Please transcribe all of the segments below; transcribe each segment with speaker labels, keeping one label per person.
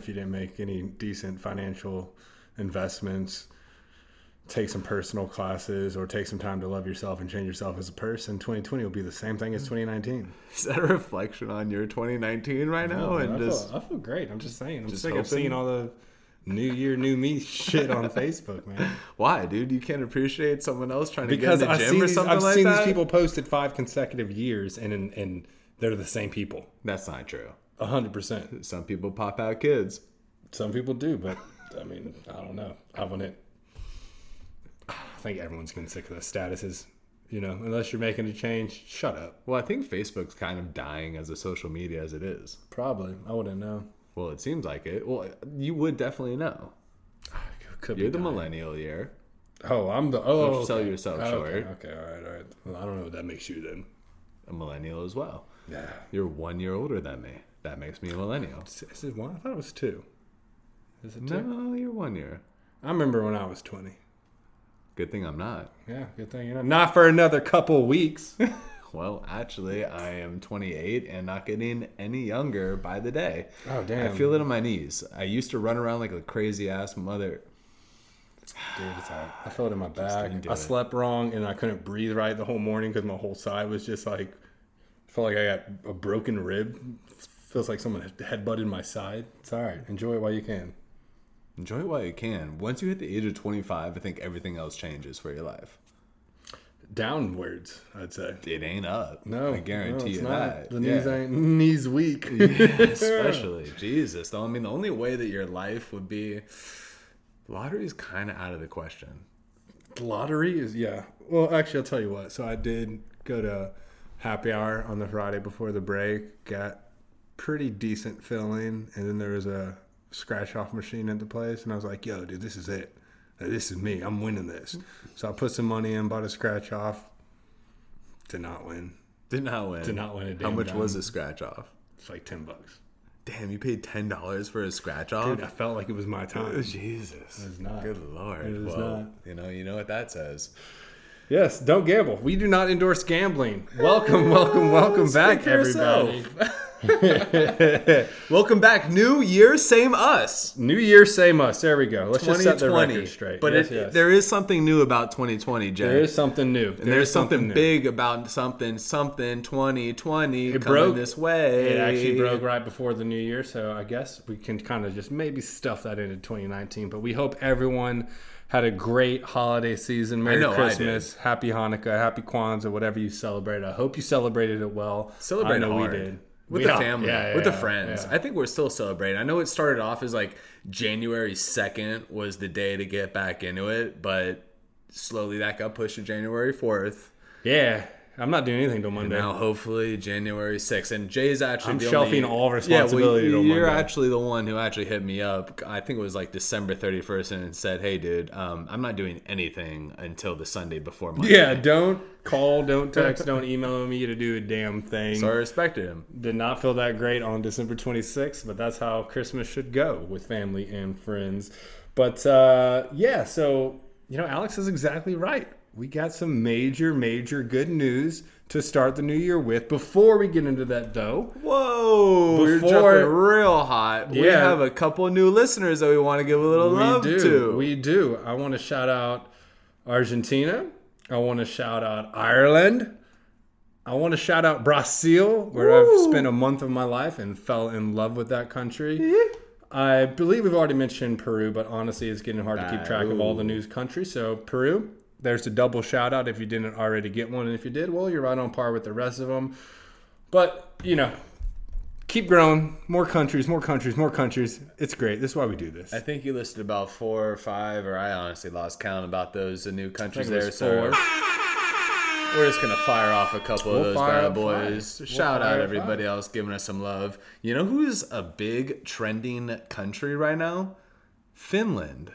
Speaker 1: if you didn't make any decent financial investments, take some personal classes, or take some time to love yourself and change yourself as a person. 2020 will be the same thing as 2019.
Speaker 2: Is that a reflection on your 2019 right now?
Speaker 1: I,
Speaker 2: and just
Speaker 1: feel, I feel great. I'm just saying. I'm
Speaker 2: Just
Speaker 1: sick of seeing all the New Year, New Me shit on Facebook, man.
Speaker 2: why, dude? You can't appreciate someone else trying to get in
Speaker 1: I
Speaker 2: the
Speaker 1: see
Speaker 2: gym or
Speaker 1: these,
Speaker 2: something
Speaker 1: I've
Speaker 2: like that.
Speaker 1: I've seen these people posted five consecutive years, and and, and they're the same people.
Speaker 2: That's not true.
Speaker 1: Hundred percent.
Speaker 2: Some people pop out kids.
Speaker 1: Some people do, but I mean, I don't know. I wouldn't. I think everyone's getting sick of the statuses. You know, unless you're making a change, shut up.
Speaker 2: Well, I think Facebook's kind of dying as a social media as it is.
Speaker 1: Probably, I wouldn't know.
Speaker 2: Well, it seems like it. Well, you would definitely know.
Speaker 1: Could
Speaker 2: You're the
Speaker 1: dying.
Speaker 2: millennial year.
Speaker 1: Oh, I'm the. Oh,
Speaker 2: Don't sell
Speaker 1: okay.
Speaker 2: yourself
Speaker 1: okay,
Speaker 2: short.
Speaker 1: Okay, all right, all right. Well, I don't know what that makes you then.
Speaker 2: A millennial as well.
Speaker 1: Yeah.
Speaker 2: You're one year older than me. That makes me a millennial.
Speaker 1: Is it one? I thought it was two. Is it two?
Speaker 2: No, you're one year.
Speaker 1: I remember when I was 20.
Speaker 2: Good thing I'm not.
Speaker 1: Yeah, good thing you're Not Not for another couple weeks.
Speaker 2: Well, actually, I am 28 and not getting any younger by the day.
Speaker 1: Oh, damn.
Speaker 2: I feel it in my knees. I used to run around like a crazy ass mother.
Speaker 1: Dude, it's right. I felt it in my back. I
Speaker 2: it.
Speaker 1: slept wrong and I couldn't breathe right the whole morning because my whole side was just like, I felt like I got a broken rib. Feels like someone headbutted my side. It's all right. Enjoy it while you can.
Speaker 2: Enjoy it while you can. Once you hit the age of 25, I think everything else changes for your life.
Speaker 1: Downwards, I'd say.
Speaker 2: It ain't up.
Speaker 1: No,
Speaker 2: I guarantee
Speaker 1: no, it's
Speaker 2: you
Speaker 1: not.
Speaker 2: that.
Speaker 1: The knees ain't knees weak.
Speaker 2: Especially Jesus. Though I mean, the only way that your life would be lottery is kind of out of the question.
Speaker 1: Lottery is yeah. Well, actually, I'll tell you what. So I did go to happy hour on the Friday before the break. Got pretty decent filling, and then there was a scratch off machine at the place, and I was like, "Yo, dude, this is it. This is me. I'm winning this." So I put some money in, bought a scratch off. Did not win.
Speaker 2: Did not win.
Speaker 1: Did not win a
Speaker 2: How much was
Speaker 1: dime.
Speaker 2: the scratch off?
Speaker 1: It's like ten bucks.
Speaker 2: Damn, you paid ten dollars for a scratch off.
Speaker 1: Dude, I felt like it was my oh, time.
Speaker 2: Jesus,
Speaker 1: It's not.
Speaker 2: Good lord.
Speaker 1: It is
Speaker 2: well,
Speaker 1: not.
Speaker 2: you know, you know what that says.
Speaker 1: Yes, don't gamble. We do not endorse gambling. Welcome, welcome, welcome back, everybody.
Speaker 2: Welcome back, new year, same us.
Speaker 1: New year, same us. There we go. Let's just set the
Speaker 2: 2020.
Speaker 1: record straight.
Speaker 2: But
Speaker 1: Yes,
Speaker 2: it,
Speaker 1: yes.
Speaker 2: there is something new about 2020, Jay.
Speaker 1: there is something new.
Speaker 2: and there's something, big about something, something 2020
Speaker 1: It
Speaker 2: coming
Speaker 1: broke-
Speaker 2: this way.
Speaker 1: It actually broke right before the new year, so I guess we can kind of just maybe stuff that into 2019. But we hope everyone had a great holiday season. Merry Christmas, Happy Hanukkah, Happy Kwanzaa, whatever you celebrate. I hope you celebrated it well.
Speaker 2: Celebrate
Speaker 1: I we did.
Speaker 2: With
Speaker 1: We-
Speaker 2: the
Speaker 1: yeah,
Speaker 2: family,
Speaker 1: yeah, yeah,
Speaker 2: with the friends.
Speaker 1: yeah.
Speaker 2: I think we're still celebrating. I know it started off as like January 2nd was the day to get back into it, but slowly that got pushed to January 4th.
Speaker 1: Yeah, I'm not doing anything till Monday.
Speaker 2: Now, hopefully, January 6th. And Jay's actually
Speaker 1: I'm
Speaker 2: the
Speaker 1: shelving
Speaker 2: only,
Speaker 1: all responsibility
Speaker 2: Yeah, well, you're actually the one who actually hit me up. I think it was like December 31st and said, "Hey, dude, um, I'm not doing anything until the Sunday before Monday."
Speaker 1: Yeah, don't call, don't text, don't email me to do a damn thing.
Speaker 2: so I respected him.
Speaker 1: Did not feel that great on December 26th, but that's how Christmas should go with family and friends. But uh, yeah, so, you know, Alex is exactly right. We got some major, major good news to start the new year with. Before we get into that, though,
Speaker 2: Whoa, we're
Speaker 1: Before-
Speaker 2: jumping real hot. We have a couple new listeners that we want to give a little love
Speaker 1: we do.
Speaker 2: to.
Speaker 1: We do. I want to shout out Argentina. I want to shout out Ireland. I want to shout out Brazil, where I've spent a month of my life and fell in love with that country. I believe we've already mentioned Peru, but honestly, it's getting hard to keep track of all the news countries. So, Peru, there's a double shout out if you didn't already get one. And if you did, well, you're right on par with the rest of them. But, you know, keep growing. More countries, more countries, more countries. It's great. This is why we do this.
Speaker 2: I think you listed about four or five, or I honestly lost count about those new countries there. So we're just gonna fire off a couple
Speaker 1: We'll
Speaker 2: of those
Speaker 1: fire
Speaker 2: bad boys.
Speaker 1: We'll
Speaker 2: Shout
Speaker 1: fire
Speaker 2: out everybody else giving us some love. You know who's a big trending country right now? Finland.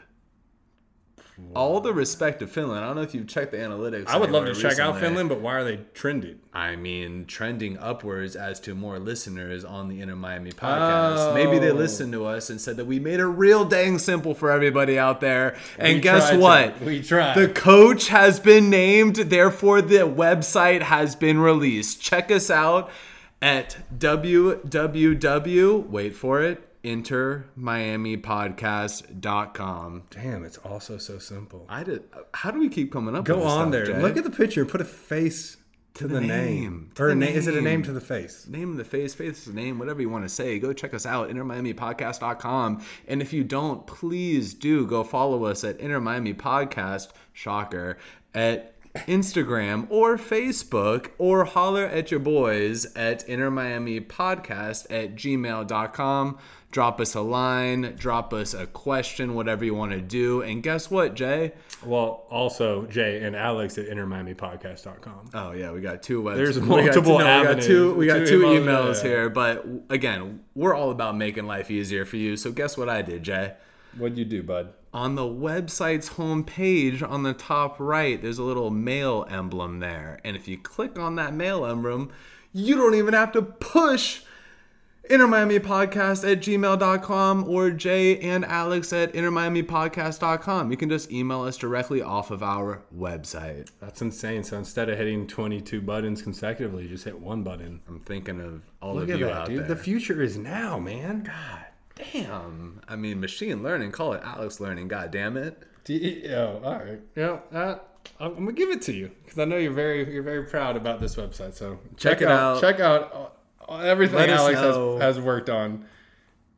Speaker 2: All the respect to Finland. I don't know if you've checked the analytics.
Speaker 1: I would love to
Speaker 2: anywhere
Speaker 1: check out. Finland, but why are they trending?
Speaker 2: I mean, trending upwards as to more listeners on the Inter Miami podcast. Maybe they
Speaker 1: Oh.
Speaker 2: listened to us and said that we made it real dang simple for everybody out there. And
Speaker 1: We
Speaker 2: guess
Speaker 1: tried to.
Speaker 2: what?
Speaker 1: We tried.
Speaker 2: The coach has been named, therefore, the website has been released. Check us out at www, wait for it, intermiamipodcast.com.
Speaker 1: Damn, it's also so simple.
Speaker 2: I did. How do we keep coming up?
Speaker 1: Go
Speaker 2: with this
Speaker 1: on
Speaker 2: stuff,
Speaker 1: there.
Speaker 2: Jay?
Speaker 1: Look at the picture. Put a face to, the,
Speaker 2: the
Speaker 1: name.
Speaker 2: name. To
Speaker 1: Or a
Speaker 2: the
Speaker 1: na- is it a name
Speaker 2: name.
Speaker 1: to the face?
Speaker 2: name the face, face the name, whatever you want to say. Go check us out, intermiamipodcast.com. And if you don't, please do go follow us at Inter Miami Podcast, shocker, at Instagram or Facebook, or holler at your boys at Inter Miami Podcast at gmail.com. Drop us a line, drop us a question, whatever you want to do. And guess what, Jay?
Speaker 1: Well, also Jay and Alex at intermiamipodcast.com.
Speaker 2: Oh yeah, we got two websites.
Speaker 1: There's
Speaker 2: We got
Speaker 1: multiple
Speaker 2: two- no, we got
Speaker 1: avenues.
Speaker 2: two. We got
Speaker 1: Two
Speaker 2: two
Speaker 1: emails,
Speaker 2: emails
Speaker 1: yeah.
Speaker 2: here, but again, we're all about making life easier for you. So guess what I did, Jay?
Speaker 1: What'd you do, bud?
Speaker 2: On the website's homepage, on the top right, there's a little mail emblem there, and if you click on that mail emblem, you don't even have to push. InterMiamiPodcast at gmail.com or Jay and Alex at InterMiamiPodcast.com. You can just email us directly off of our website.
Speaker 1: That's insane. So instead of hitting 22 buttons consecutively, you just hit one button.
Speaker 2: I'm thinking of all
Speaker 1: Look
Speaker 2: of
Speaker 1: at
Speaker 2: you
Speaker 1: that,
Speaker 2: out
Speaker 1: dude.
Speaker 2: there.
Speaker 1: The future is now, man.
Speaker 2: God damn. I mean, machine learning. Call it Alex learning. God damn it.
Speaker 1: D- oh, all right. Yeah, uh, I'm I'm gonna give it to you because I know you're very you're very proud about this website. So
Speaker 2: Check it out.
Speaker 1: Check out everything
Speaker 2: Let
Speaker 1: Alex has, has worked on.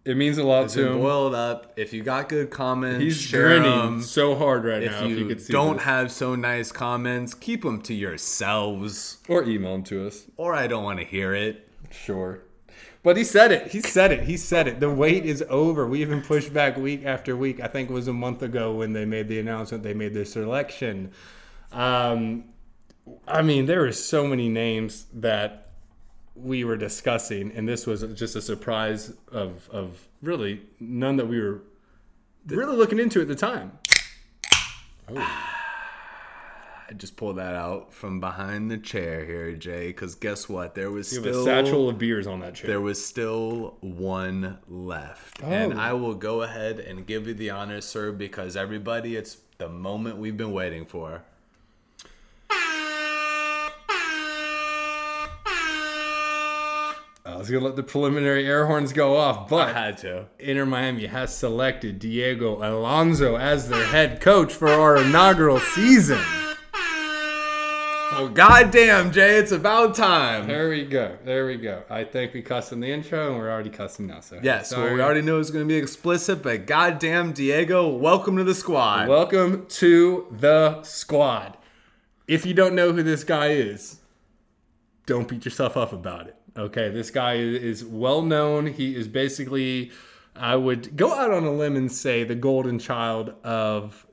Speaker 1: It means a lot
Speaker 2: It's
Speaker 1: to
Speaker 2: been
Speaker 1: him.
Speaker 2: boiled up. If you got good comments,
Speaker 1: He's
Speaker 2: share
Speaker 1: grinning
Speaker 2: 'em.
Speaker 1: so hard right
Speaker 2: If
Speaker 1: now.
Speaker 2: you,
Speaker 1: if you could see
Speaker 2: don't
Speaker 1: this.
Speaker 2: have so nice comments, keep them to yourselves.
Speaker 1: or email them to us.
Speaker 2: Or I don't want to hear it.
Speaker 1: Sure. But he said it. He said it. He said it. The wait is over. We even pushed back week after week. I think it was a month ago when they made the announcement they made their selection. Um, I mean, there were so many names that we were discussing, and this was just a surprise of, of really none that we were really looking into at the time.
Speaker 2: I just pulled that out from behind the chair here, Jay, because guess what? There was
Speaker 1: You have a satchel of beers on that chair.
Speaker 2: there was still one left. And
Speaker 1: Oh.
Speaker 2: I will go ahead and give you the honor, sir, because everybody, it's the moment we've been waiting for.
Speaker 1: I was gonna let the preliminary air horns go off, but I
Speaker 2: had to.
Speaker 1: Inter Miami has selected Diego Alonso as their head coach for our inaugural season.
Speaker 2: Oh goddamn, Jay! It's about time.
Speaker 1: There we go. There we go. I think we cussed in the intro, and we're already cussing now. So
Speaker 2: Yes, well, we already knew it's going to be explicit, but goddamn, Diego, welcome to the squad.
Speaker 1: Welcome to the squad. If you don't know who this guy is, don't beat yourself up about it. Okay, this guy is well known. He is basically, I would go out on a limb and say, the golden child of,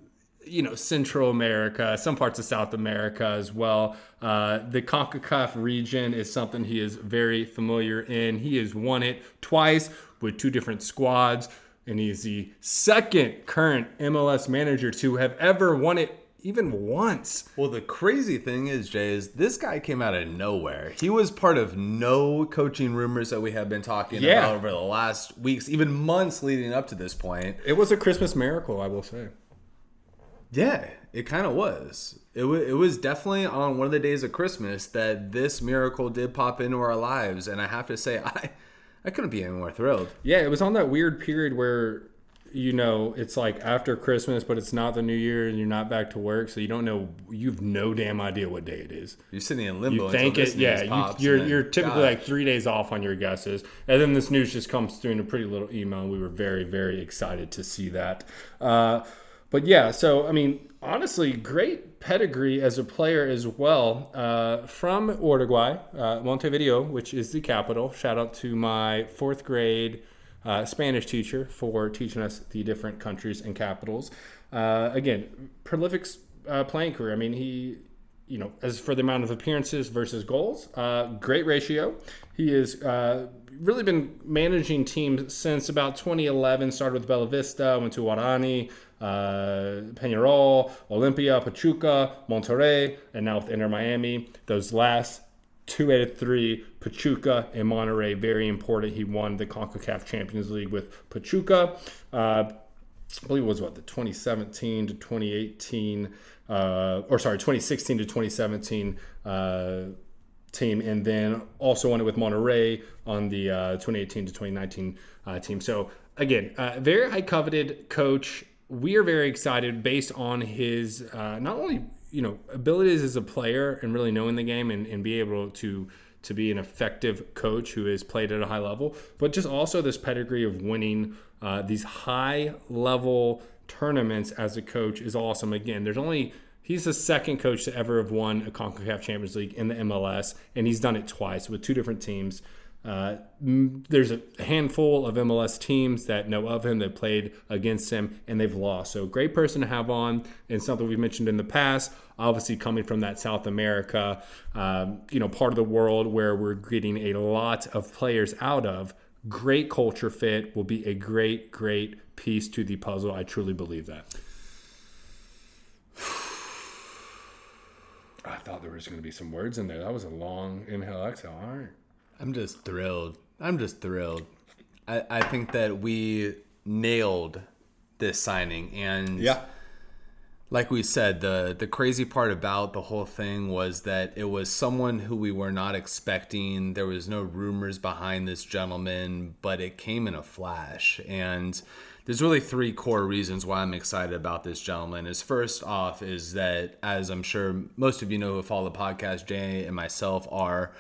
Speaker 1: you know, Central America, some parts of South America as well. Uh, the CONCACAF region is something he is very familiar in. He has won it twice with two different squads, and he is the second current MLS manager to have ever won it even once.
Speaker 2: well, the crazy thing is, Jay, is this guy came out of nowhere. He was part of no coaching rumors that we have been talking
Speaker 1: Yeah.
Speaker 2: about over the last weeks, even months leading up to this point.
Speaker 1: It was a Christmas miracle, I will say.
Speaker 2: Yeah, it kind of was. It, w- it was definitely on one of the days of Christmas that this miracle did pop into our lives. And I have to say, I, I couldn't be any more thrilled.
Speaker 1: Yeah, it was on that weird period where you know it's like after Christmas, but it's not the New Year, and you're not back to work, so you don't know. You've no damn idea what day it is.
Speaker 2: You're sitting in limbo.
Speaker 1: You think it, yeah. You, you're
Speaker 2: then,
Speaker 1: you're typically
Speaker 2: gosh.
Speaker 1: like three days off on your guesses, and then this news just comes through in a pretty little email, and we were very very excited to see that. Uh, but yeah, so I mean, honestly, great pedigree as a player as well. Uh, from Uruguay, uh, Montevideo, which is the capital. Shout out to my fourth grade uh, Spanish teacher for teaching us the different countries and capitals. Uh, again, prolific uh, playing career. I mean, he, you know, as for the amount of appearances versus goals, uh, great ratio. He has really been managing teams since about 2011. Started with Bella Vista, went to Guarani, uh, Peñarol, Olimpia, Pachuca, Monterrey, and now with Inter Miami. Those last two out of three, Pachuca and Monterrey, very important. He won the CONCACAF Champions League with Pachuca. Uh, I believe it was what the 2017 to 2018, uh, or sorry, 2016 to 2017 uh, team, and then also won it with Monterrey on the uh, 2018 to 2019 uh, team. So again, uh, very high coveted coach. We are very excited based on his uh, not only you know abilities as a player and really knowing the game and, and be able to to be an effective coach who has played at a high level, but just also this pedigree of winning uh, these high level tournaments as a coach is awesome. Again, there's only he's the second coach to ever have won a CONCACAF Champions League in the MLS, and he's done it twice with two different teams. Uh, there's a handful of MLS teams that know of him, that played against him, and they've lost. So, great person to have on, and something we've mentioned in the past. Obviously, coming from that South America, um, you know, part of the world where we're getting a lot of players out of. Great culture fit will be a great, great piece to the puzzle. I truly believe that. I thought there was going to be some words in there. That was a long inhale, exhale. All right.
Speaker 2: I'm just thrilled. I'm just thrilled. I, I think that we nailed this signing and
Speaker 1: Yeah.
Speaker 2: like we said, the the crazy part about the whole thing was that it was someone who we were not expecting. There was no rumors behind this gentleman, but it came in a flash. And there's really three core reasons why I'm excited about this gentleman. Is first off is that as I'm sure most of you know who follow the podcast, Jay and myself are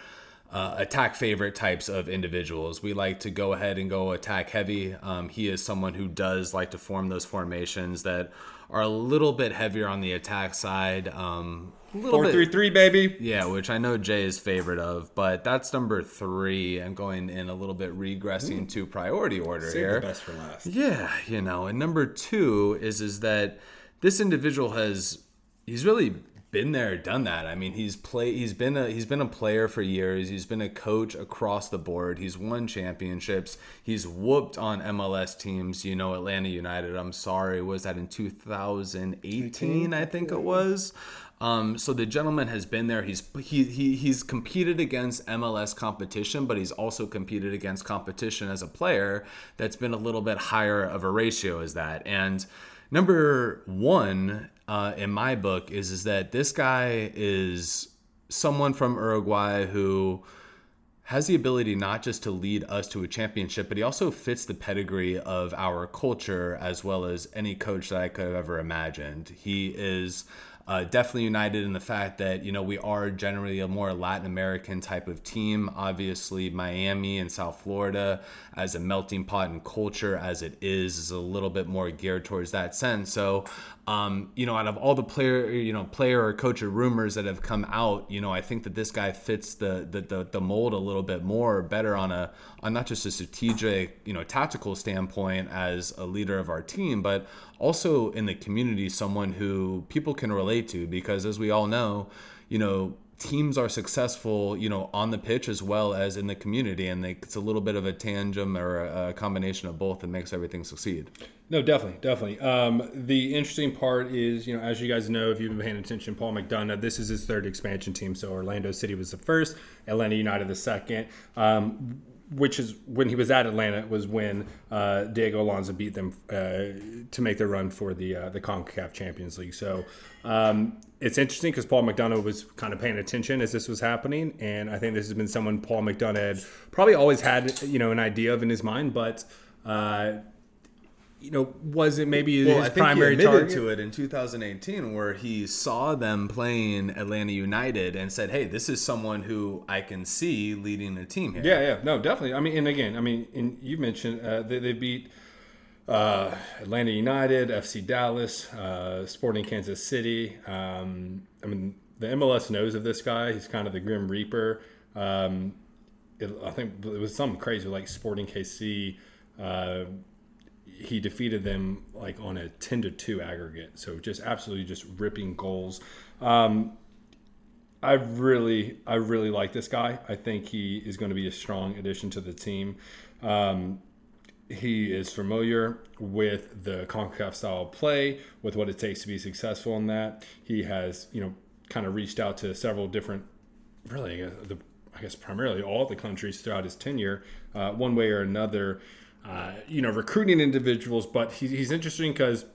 Speaker 2: uh, attack favorite types of individuals. We like to go ahead and go attack heavy. Um, he is someone who does like to form those formations that are a little bit heavier on the attack side. Um, little
Speaker 1: Four
Speaker 2: bit,
Speaker 1: three three, baby.
Speaker 2: yeah, which I know Jay is favorite of, but that's number three. I'm going in a little bit regressing to priority order
Speaker 1: Save
Speaker 2: here.
Speaker 1: the best for last.
Speaker 2: Yeah, you know, and number two is is that this individual has he's really been there, done that. I mean, he's play he's been a he's been a player for years. He's been a coach across the board. He's won championships. He's whooped on MLS teams. You know, Atlanta United. I'm sorry, was that in 2018? I think it was. Um, so the gentleman has been there. He's he, he he's competed against MLS competition, but he's also competed against competition as a player that's been a little bit higher of a ratio as that. And number one uh, in my book is is that this guy is someone from Uruguay who has the ability not just to lead us to a championship, but he also fits the pedigree of our culture as well as any coach that I could have ever imagined. He is uh, definitely united in the fact that you know we are generally a more Latin American type of team. Obviously, Miami and South Florida, as a melting pot in culture as it is, is a little bit more geared towards that sense. So, um, you know, out of all the player, you know, player or coach or rumors that have come out, you know, I think that this guy fits the the, the, the mold a little bit more, better on a on not just a strategic, you know, tactical standpoint as a leader of our team, but also in the community, someone who people can relate to, because as we all know, you know, teams are successful, you know, on the pitch as well as in the community, and they, it's a little bit of a tandem or a, combination of both that makes everything succeed.
Speaker 1: No, definitely, definitely. Um, the interesting part is, you know, as you guys know, if you've been paying attention, Paul McDonough, this is his third expansion team. So Orlando City was the first, Atlanta United the second. Um, which is when he was at Atlanta was when uh, Diego Alonso beat them uh, to make their run for the uh, the Concacaf Champions League. So um, it's interesting because Paul McDonough was kind of paying attention as this was happening, and I think this has been someone Paul McDonough had probably always had you know an idea of in his mind, but. Uh, you know, was it maybe
Speaker 2: Well,
Speaker 1: his primary target?
Speaker 2: to it in 2018, where he saw them playing Atlanta United and said, "Hey, this is someone who I can see leading a team here."
Speaker 1: Yeah, yeah, no, definitely. I mean, and again, I mean, and you mentioned uh, they, they beat uh, Atlanta United, FC Dallas, uh, Sporting Kansas City. Um, I mean, the MLS knows of this guy. He's kind of the Grim Reaper. Um, it, I think it was something crazy like Sporting KC. He defeated them like on a 10 to 2 aggregate. So just absolutely just ripping goals. Um, I really, I really like this guy. I think he is going to be a strong addition to the team. Um, he is familiar with the CONCACAF style play, with what it takes to be successful in that. He has, you know, kind of reached out to several different, really, uh, the, I guess primarily all the countries throughout his tenure, uh, one way or another. Uh, you know, recruiting individuals, but he, he's interesting because,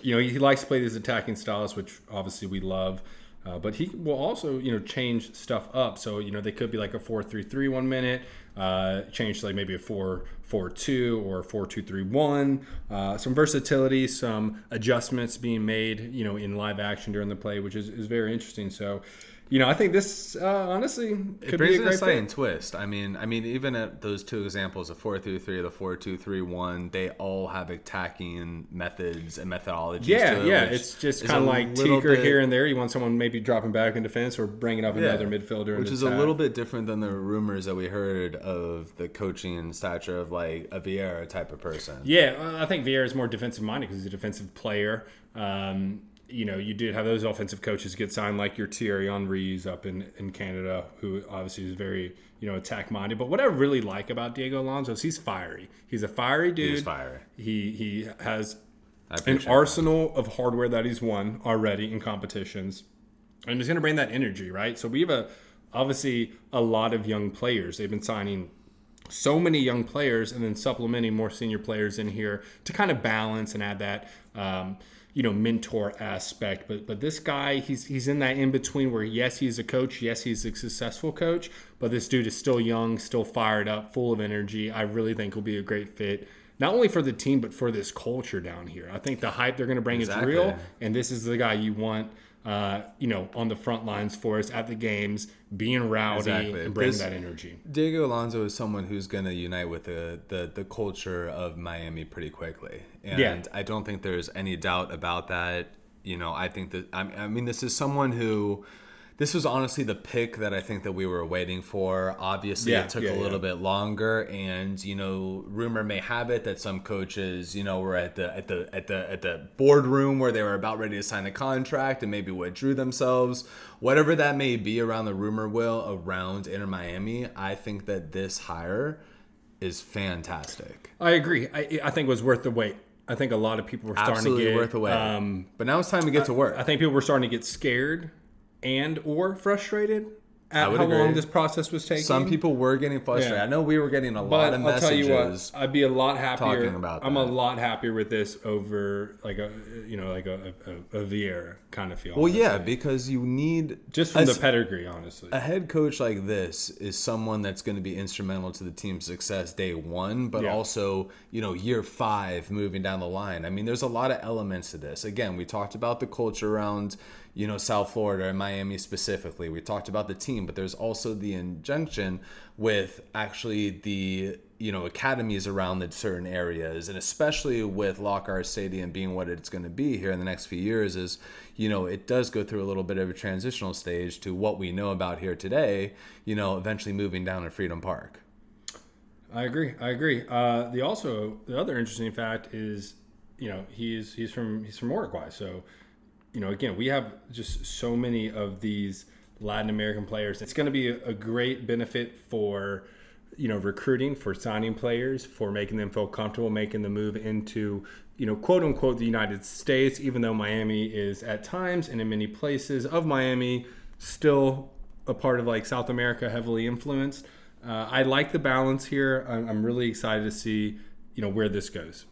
Speaker 1: you know, he, likes to play these attacking styles, which obviously we love. Uh, but he will also, you know, change stuff up. So, you know, they could be like a 4 3 3 one minute, uh, change to like maybe a 4 4 2 or 4 2 3 1. Uh, some versatility, some adjustments being made, you know, in live action during the play, which is, is very interesting. So, you know, I think this uh, honestly
Speaker 2: It brings
Speaker 1: be a great
Speaker 2: slight
Speaker 1: fit.
Speaker 2: twist. I mean, I mean, even at those two examples, the four through three, the four two three one, they all have attacking methods and methodologies.
Speaker 1: Yeah,
Speaker 2: to it,
Speaker 1: yeah. It's just kind of like tinker
Speaker 2: bit-
Speaker 1: here and there. You want someone maybe dropping back in defense or bringing up
Speaker 2: Yeah,
Speaker 1: another midfielder,
Speaker 2: which is a little bit different than the rumors that we heard of the coaching stature of like a Vieira type of person.
Speaker 1: Yeah, uh, I think Vieira is more defensive minded because he's a defensive player. Um, you know, you did have those offensive coaches get signed, like your Thierry Henry's up in, in Canada, who obviously is very you know attack minded. But what I really like about Diego Alonso is he's fiery. He's a fiery dude.
Speaker 2: He's fiery.
Speaker 1: He he has an arsenal of hardware that he's won already in competitions, and he's going to bring that energy, right? So we have a obviously a lot of young players. They've been signing so many young players and then supplementing more senior players in here to kind of balance and add that um, you know mentor aspect but but this guy he's he's in that in between where yes he's a coach yes he's a successful coach but this dude is still young still fired up full of energy i really think will be a great fit not only for the team but for this culture down here i think the hype they're going to bring
Speaker 2: Exactly.
Speaker 1: is real and this is the guy you want uh, you know on the front lines for us at the games being rowdy
Speaker 2: Exactly.
Speaker 1: and bringing
Speaker 2: This-
Speaker 1: that energy
Speaker 2: Diego Alonso is someone who's going to unite with the, the the culture of Miami pretty quickly, and
Speaker 1: Yeah.
Speaker 2: I don't think there's any doubt about that. You know, I think that I, I mean this is someone who. This was honestly the pick that I think that we were waiting for. Obviously,
Speaker 1: Yeah,
Speaker 2: it took
Speaker 1: yeah,
Speaker 2: a little
Speaker 1: yeah.
Speaker 2: bit longer, and you know, rumor may have it that some coaches, you know, were at the at the at the at the boardroom where they were about ready to sign a contract and maybe withdrew themselves. Whatever that may be around the rumor will around Inter Miami, I think that this hire is fantastic.
Speaker 1: I agree. I, I think it was worth the wait. I think a lot of people were starting
Speaker 2: Absolutely
Speaker 1: to get
Speaker 2: worth the wait.
Speaker 1: Um,
Speaker 2: but now it's time to get to work.
Speaker 1: I think people were starting to get scared and or frustrated at how long this process was taking.
Speaker 2: Some people were getting frustrated.
Speaker 1: Yeah.
Speaker 2: I know we were getting a lot
Speaker 1: but
Speaker 2: of
Speaker 1: I'll tell you
Speaker 2: messages.
Speaker 1: what, I'd be a lot happier.
Speaker 2: talking about
Speaker 1: I'm a lot happier with this over like a you know like a a, a Vieira kind of feel.
Speaker 2: well, yeah, because you need
Speaker 1: just from
Speaker 2: as-
Speaker 1: the pedigree, honestly.
Speaker 2: a head coach like this is someone that's going to be instrumental to the team's success day one, but
Speaker 1: Yeah.
Speaker 2: also, you know, year five moving down the line. I mean, there's a lot of elements to this. Again, we talked about the culture around, you know, South Florida and Miami specifically. We talked about the team, but there's also the injunction with actually the you know academies around the certain areas and especially with Lockhart Stadium being what it's going to be here in the next few years is you know it does go through a little bit of a transitional stage to what we know about here today you know eventually moving down to Freedom Park
Speaker 1: I agree. I agree. Uh, the also the other interesting fact is, you know, he's he's from he's from Uruguay. So, you know, again, we have just so many of these Latin American players. It's going to be a, great benefit for, you know, recruiting for signing players, for making them feel comfortable making the move into, you know, quote unquote the United States. Even though Miami is at times and in many places of Miami still a part of like South America, heavily influenced. Uh, I like the balance here. I'm, I'm really excited to see, you know, where this goes.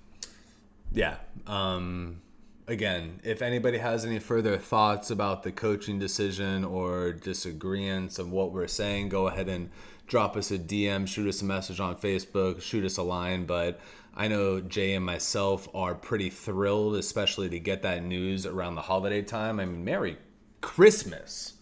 Speaker 2: Yeah. Um, again, if anybody has any further thoughts about the coaching decision or disagreements of what we're saying, go ahead and drop us a DM, shoot us a message on Facebook, shoot us a line. But I know Jay and myself are pretty thrilled, especially to get that news around the holiday time. I mean, Merry Christmas.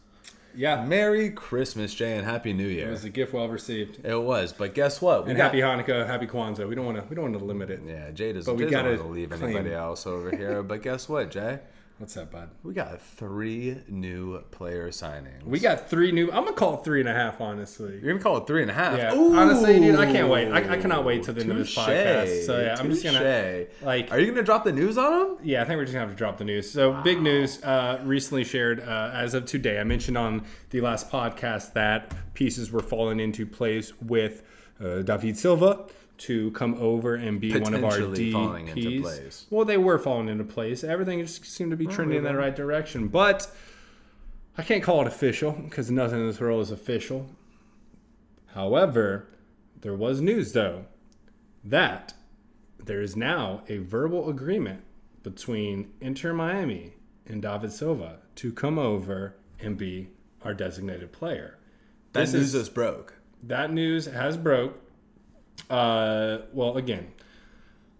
Speaker 1: Yeah,
Speaker 2: Merry Christmas, Jay, and Happy New Year.
Speaker 1: it was a gift well received.
Speaker 2: It was, but guess what? We
Speaker 1: And
Speaker 2: got-
Speaker 1: happy Hanukkah, happy Kwanzaa. We don't want to. We don't want to limit it.
Speaker 2: Yeah, Jay doesn't,
Speaker 1: But we
Speaker 2: doesn't want to leave
Speaker 1: claim-
Speaker 2: anybody else over here. But guess what, Jay?
Speaker 1: What's that, bud?
Speaker 2: We got three new player signings.
Speaker 1: We got three new. I'm gonna call it three and a half. Honestly.
Speaker 2: You're gonna call it three and a half.
Speaker 1: Yeah.
Speaker 2: Ooh.
Speaker 1: Honestly, dude, I can't wait. I- I cannot wait till the end of this podcast. So, yeah, I'm just gonna- like-
Speaker 2: Are you gonna drop the news on them?
Speaker 1: Yeah, I think we're just gonna have to drop the news. So big news uh, recently shared uh, as of today. I mentioned on the last podcast that pieces were falling into place with uh, David Silva to come over and be one of our DPs.
Speaker 2: falling into place.
Speaker 1: Well, they were falling into place. Everything just seemed to be oh, trending in the right direction, but I can't call it official because nothing in this world is official. However, there was news though that there is now a verbal agreement between Inter Miami and David Silva to come over and be our designated player.
Speaker 2: That
Speaker 1: This
Speaker 2: news
Speaker 1: is-
Speaker 2: just broke.
Speaker 1: That news has broke. Uh, well, again,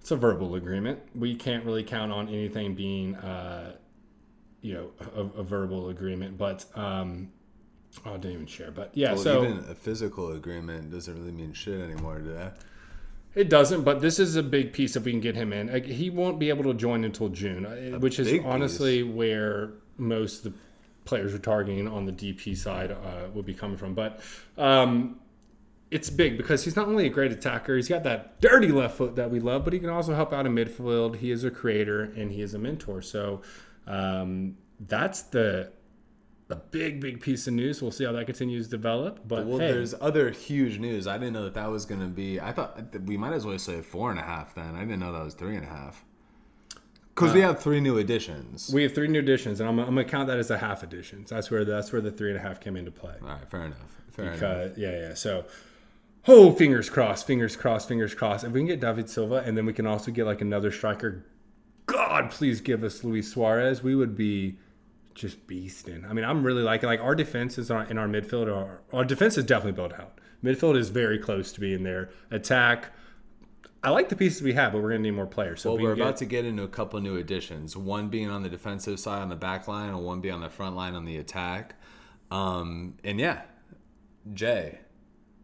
Speaker 1: it's a verbal agreement. We can't really count on anything being, uh, you know, a, a verbal agreement. But um, oh, I didn't even share. But yeah,
Speaker 2: Well,
Speaker 1: so
Speaker 2: even a physical agreement doesn't really mean shit anymore, do they?
Speaker 1: It doesn't, but this is a big piece if we can get him in. Like, he won't be able to join until June, uh, which is
Speaker 2: big piece.
Speaker 1: honestly where most of the players are targeting on the DP side uh, will be coming from. But um, it's big because he's not only a great attacker, he's got that dirty left foot that we love, but he can also help out in midfield. He is a creator and he is a mentor. So um, that's the the big, big piece of news. We'll see how that continues to develop. But
Speaker 2: Well,
Speaker 1: hey,
Speaker 2: there's other huge news. I didn't know that that was going to be. I thought we might as well say four and a half then. I didn't know that was three and a half. Because we have three new additions.
Speaker 1: We have three new additions, and I'm, I'm gonna count that as a half additions. That's where that's where the three and a half came into play.
Speaker 2: All right, fair enough. Fair enough.
Speaker 1: Yeah, yeah. So, oh, fingers crossed, fingers crossed, fingers crossed. If we can get David Silva, and then we can also get like another striker. God, please give us Luis Suarez. We would be just beasting. I mean, I'm really liking like our defense is in our midfield. Our, our defense is definitely built out. Midfield is very close to being there. Attack. I like the pieces we have, but we're gonna need more players. So
Speaker 2: Well,
Speaker 1: we
Speaker 2: we're
Speaker 1: can
Speaker 2: about to get into a couple new additions. One being on the defensive side on the back line, and one being on the front line on the attack. Um, and yeah, Jay,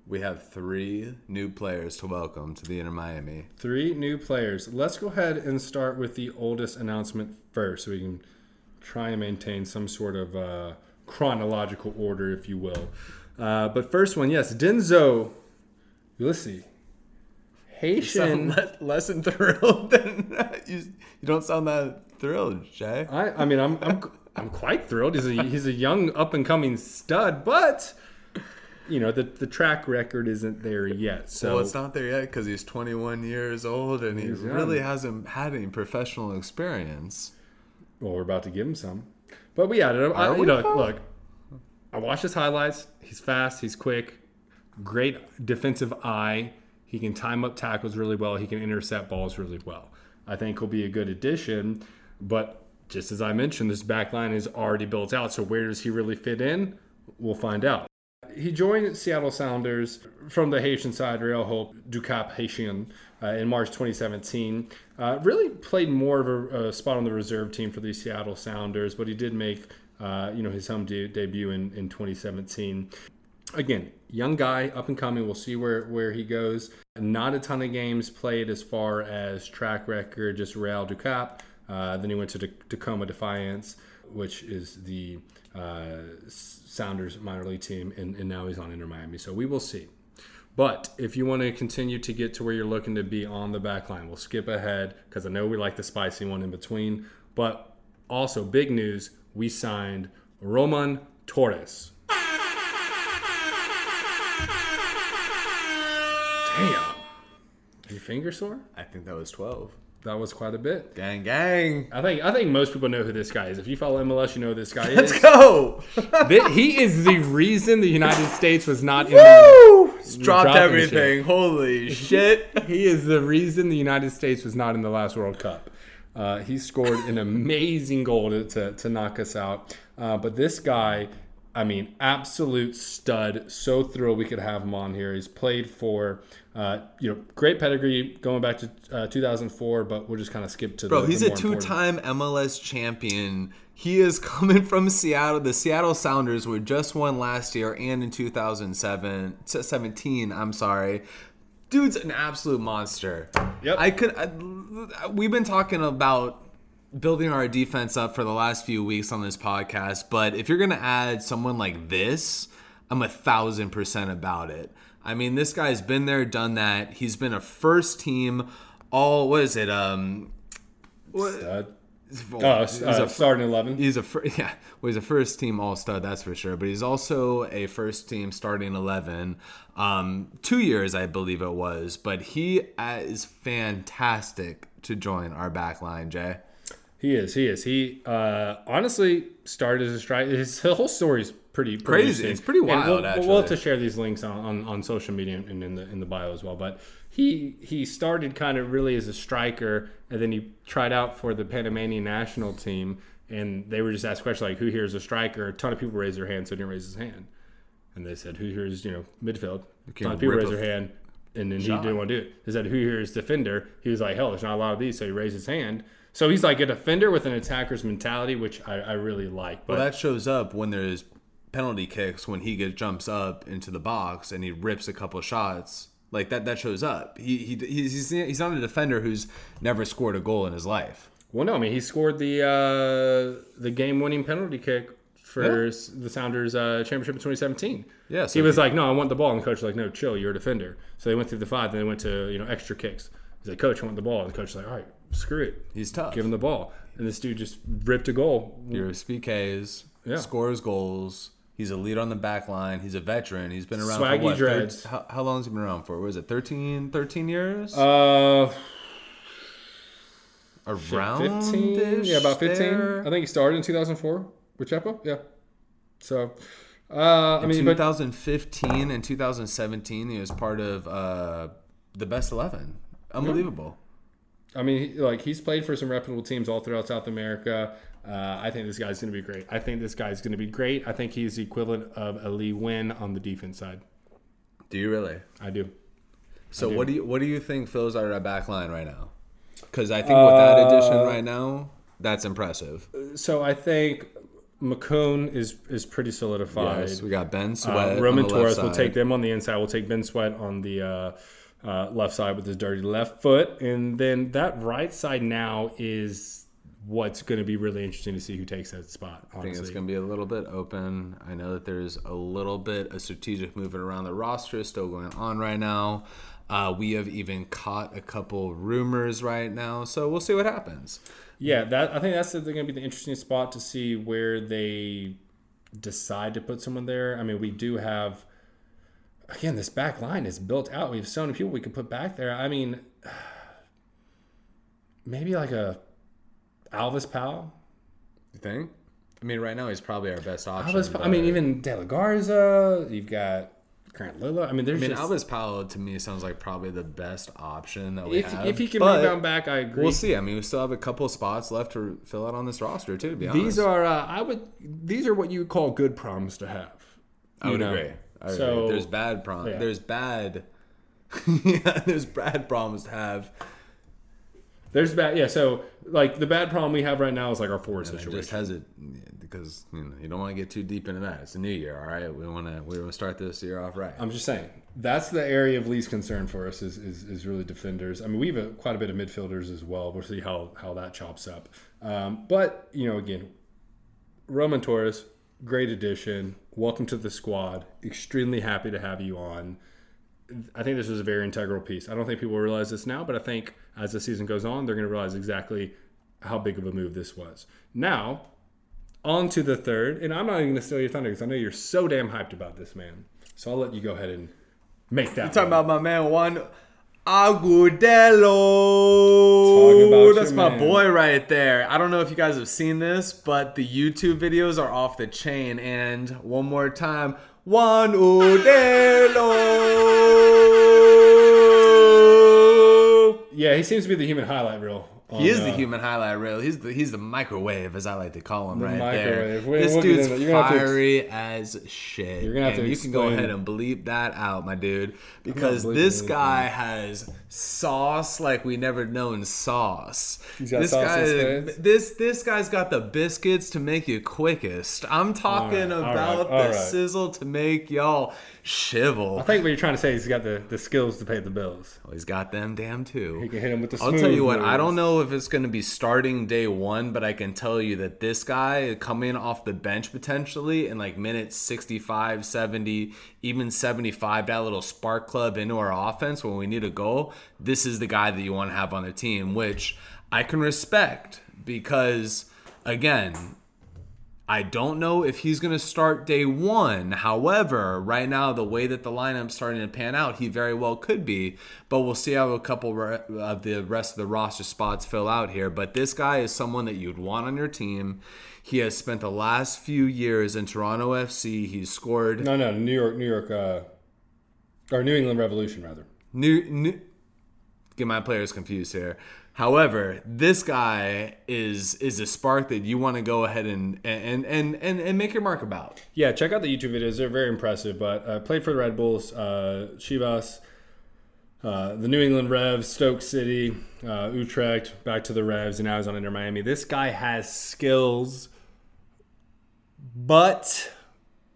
Speaker 2: we have three new players to welcome to the Inter Miami.
Speaker 1: Three new players. Let's go ahead and start with the oldest announcement first so we can try and maintain some sort of uh, chronological order, if you will. Uh, but first one, yes, Denso Ulysses. Haitian.
Speaker 2: less, less than thrilled than you. You don't sound that thrilled, Jay.
Speaker 1: I, I mean, I'm, I'm, I'm quite thrilled. He's a, he's a young, up and coming stud, but, you know, the, the track record isn't there yet. So
Speaker 2: well, it's not there yet because he's 21 years old and he
Speaker 1: He's young.
Speaker 2: really hasn't had any professional experience.
Speaker 1: Well, we're about to give him some. But we added him. I,
Speaker 2: we,
Speaker 1: know, look, I watched his highlights. He's fast. He's quick. Great defensive eye. He can time up tackles really well. He can intercept balls really well. I think he'll be a good addition. But just as I mentioned, this back line is already built out. So where does he really fit in? We'll find out. He joined Seattle Sounders from the Haitian side, Real Hope Ducap Haitian, uh, in March 2017. Uh, really played more of a, a spot on the reserve team for the Seattle Sounders, but he did make uh, you know his home de- debut in, in 2017. Again, young guy, up and coming. We'll see where, where he goes. Not a ton of games played as far as track record, just Real Ducap. Uh, then he went to T- Tacoma Defiance, which is the uh, Sounders minor league team, and, and now he's on Inter Miami. So we will see. But if you want to continue to get to where you're looking to be on the back line, we'll skip ahead because I know we like the spicy one in between. But also, big news we signed Roman Torres. Damn. Your finger sore?
Speaker 2: I think that was 12.
Speaker 1: That was quite a bit.
Speaker 2: Gang, gang.
Speaker 1: I think I think most people know who this guy is. If you follow MLS, you know who this guy
Speaker 2: Let's
Speaker 1: is.
Speaker 2: go.
Speaker 1: Th- he is the reason the United States was not in the
Speaker 2: Woo! It's dropped everything. Holy shit.
Speaker 1: He is the reason the United States was not in the last World Cup. Uh, he scored an amazing goal to, to, to knock us out. Uh, but this guy, I mean, absolute stud. So thrilled we could have him on here. He's played for, uh, you know, great pedigree going back to uh, 2004, but we'll just kind of skip to
Speaker 2: Bro,
Speaker 1: the
Speaker 2: he's
Speaker 1: the
Speaker 2: a
Speaker 1: important-
Speaker 2: two-time MLS champion. He is coming from Seattle. The Seattle Sounders were just won last year and in 2007, 17, I'm sorry. Dude's an absolute monster.
Speaker 1: Yep.
Speaker 2: I could I, we've been talking about building our defense up for the last few weeks on this podcast, but if you're going to add someone like this, I'm a thousand percent about it. I mean, this guy's been there, done that. He's been a first team all what is it? Um
Speaker 1: Uh,
Speaker 2: well,
Speaker 1: uh,
Speaker 2: he's
Speaker 1: uh,
Speaker 2: a
Speaker 1: starting 11.
Speaker 2: he's a yeah, well, he's a first team all stud, that's for sure. But he's also a first team starting eleven, um, two years I believe it was. But he uh, is fantastic to join our back line, Jay.
Speaker 1: He is. He is. He uh, honestly started as a striker. His whole story is pretty, pretty
Speaker 2: Crazy. It's pretty wild,
Speaker 1: We'll, we'll have to share these links on, on, on social media and in the in the bio as well. But he he started kind of really as a striker, and then he tried out for the Panamanian national team, and they were just asked questions like, "Who here is a striker?" A ton of people raised their hand, so he didn't raise his hand. And they said, "Who here is you know midfield?" A ton of people raised their hand, and then
Speaker 2: shot.
Speaker 1: he didn't want to do it. They said, "Who here is defender?" He was like, "Hell, there's not a lot of these," so he raised his hand. So he's like a defender with an attacker's mentality, which I, I really like. But
Speaker 2: Well, that shows up when there's penalty kicks when he gets jumps up into the box and he rips a couple shots. Like that, that shows up. He, he he's he's not a defender who's never scored a goal in his life.
Speaker 1: Well, no, I mean he scored the uh, the game winning penalty kick for
Speaker 2: Yeah.
Speaker 1: the Sounders uh, championship in 2017.
Speaker 2: Yeah, so
Speaker 1: he was like, "No, I want the ball," and the coach was like, "No, chill, you're a defender." So they went through the five, then they went to you know extra kicks. He's like, "Coach, I want the ball," and the coach was like, "All right, screw it,
Speaker 2: He's tough.
Speaker 1: give him the ball." And this dude just ripped a goal.
Speaker 2: Your SPKs,
Speaker 1: Yeah.
Speaker 2: scores goals. He's a leader on the back line. He's a veteran. He's been around
Speaker 1: Swaggy
Speaker 2: for what?
Speaker 1: dreads.
Speaker 2: how, how long has he been around for? What was it 13, 13 years?
Speaker 1: Uh,
Speaker 2: around
Speaker 1: 15, yeah, about 15.
Speaker 2: There?
Speaker 1: I think he started in 2004 with Chepo. Yeah. So, uh, I mean, but
Speaker 2: 2015 and 2017, he was part of uh, the best 11. Unbelievable.
Speaker 1: I mean, like he's played for some reputable teams all throughout South America. Uh, I think this guy's going to be great. I think this guy's going to be great. I think he's the equivalent of a Lee Win on the defense side.
Speaker 2: Do you really?
Speaker 1: I do.
Speaker 2: So what do you what do you think fills out our back line right now? Because I think with that addition
Speaker 1: Uh,
Speaker 2: right now, that's impressive.
Speaker 1: So I think McCone is is pretty solidified.
Speaker 2: Yes, we got Ben
Speaker 1: Uh,
Speaker 2: Sweat. on
Speaker 1: Roman Torres will take them on the inside. We'll take Ben Sweat on the uh, left side with his dirty left foot, and then that right side now is what's going to be really interesting to see who takes that spot.
Speaker 2: I think it's going to be a little bit open. I know that there's a little bit of strategic movement around the roster still going on right now. Uh, we have even caught a couple rumors right now, so we'll see what happens.
Speaker 1: Yeah, that I think that's going to be the interesting spot to see where they decide to put someone there. I mean, we do have again this back line is built out. We have so many people we could put back there. I mean, maybe like a Alvas Powell.
Speaker 2: You think? I mean, right now he's probably our best option.
Speaker 1: Alvas, Powell- I mean, even De La Garza. You've got Grant Lillard. I mean, there's
Speaker 2: I mean,
Speaker 1: just
Speaker 2: Alvas Powell to me sounds like probably the best option that we
Speaker 1: if,
Speaker 2: have.
Speaker 1: if he can
Speaker 2: but
Speaker 1: rebound back, I agree.
Speaker 2: We'll see. I mean, we still have a couple spots left to fill out on this roster too. To be honest,
Speaker 1: These are uh, I would these are what you call good problems to have.
Speaker 2: I would
Speaker 1: know?
Speaker 2: agree. Would
Speaker 1: So-
Speaker 2: agree. there's bad problems.
Speaker 1: yeah.
Speaker 2: There's bad. yeah, there's bad problems to have.
Speaker 1: There's bad, yeah. So like the bad problem we have right now is like our forward situation.
Speaker 2: just has it because you know you don't want to get too deep into that. It's a new year, all right. We want to we want to start this year off right.
Speaker 1: I'm just saying that's the area of least concern for us is, is, is really defenders. I mean, we have a, quite a bit of midfielders as well. We'll see how how that chops up. Um, but you know, again, Roman Torres, great addition. Welcome to the squad. Extremely happy to have you on. I think this was a very integral piece. I don't think people realize this now, but I think as the season goes on, they're going to realize exactly how big of a move this was. Now, on to the third, and I'm not even going to steal your thunder because I know you're so damn hyped about this, man. So I'll let you go ahead and make that.
Speaker 2: You're
Speaker 1: talking
Speaker 2: about my man Juan Agudelo. That's my
Speaker 1: man.
Speaker 2: boy right there. I don't know if you guys have seen this, but the YouTube videos are off the chain. And one more time, Juan Agudelo.
Speaker 1: yeah, he seems to be the human highlight reel.
Speaker 2: He is the
Speaker 1: uh,
Speaker 2: human highlight reel. He's the he's the microwave, as I like to call him, right
Speaker 1: microwave.
Speaker 2: there. This dude's
Speaker 1: into- you're gonna have to
Speaker 2: fiery as shit.
Speaker 1: You're gonna have
Speaker 2: and
Speaker 1: to
Speaker 2: you can go ahead and bleep that out, my dude, because this guy has sauce like we never known sauce.
Speaker 1: He's got
Speaker 2: this
Speaker 1: sauce
Speaker 2: guy,
Speaker 1: in his face?
Speaker 2: this this guy's got the biscuits to make you quickest. I'm talking
Speaker 1: right,
Speaker 2: about
Speaker 1: right,
Speaker 2: the
Speaker 1: right.
Speaker 2: sizzle to make y'all shivel.
Speaker 1: I think what you're trying to say is he's got the, the skills to pay the bills.
Speaker 2: Well, he's got them damn too.
Speaker 1: He can hit him with the
Speaker 2: I'll tell you what, I don't know if it's going to be starting day one, but I can tell you that this guy coming off the bench potentially in like minutes 65, 70, even 75, that little spark club into our offense when we need a goal, this is the guy that you want to have on the team, which I can respect because, again, I don't know if he's going to start day one. However, right now, the way that the lineup's starting to pan out, he very well could be. But we'll see how a couple of the rest of the roster spots fill out here. But this guy is someone that you'd want on your team. He has spent the last few years in Toronto FC. He's scored
Speaker 1: No, no, New York, New York, uh, or New England Revolution rather.
Speaker 2: new, new get my players confused here. However, this guy is is a spark that you want to go ahead and and and and, and make your mark about.
Speaker 1: Yeah, check out the YouTube videos. They're very impressive. But uh, played for the Red Bulls, uh, Chivas, uh, the New England Revs, Stoke City, uh, Utrecht, back to the Revs, and now he's on Inter Miami. This guy has skills, but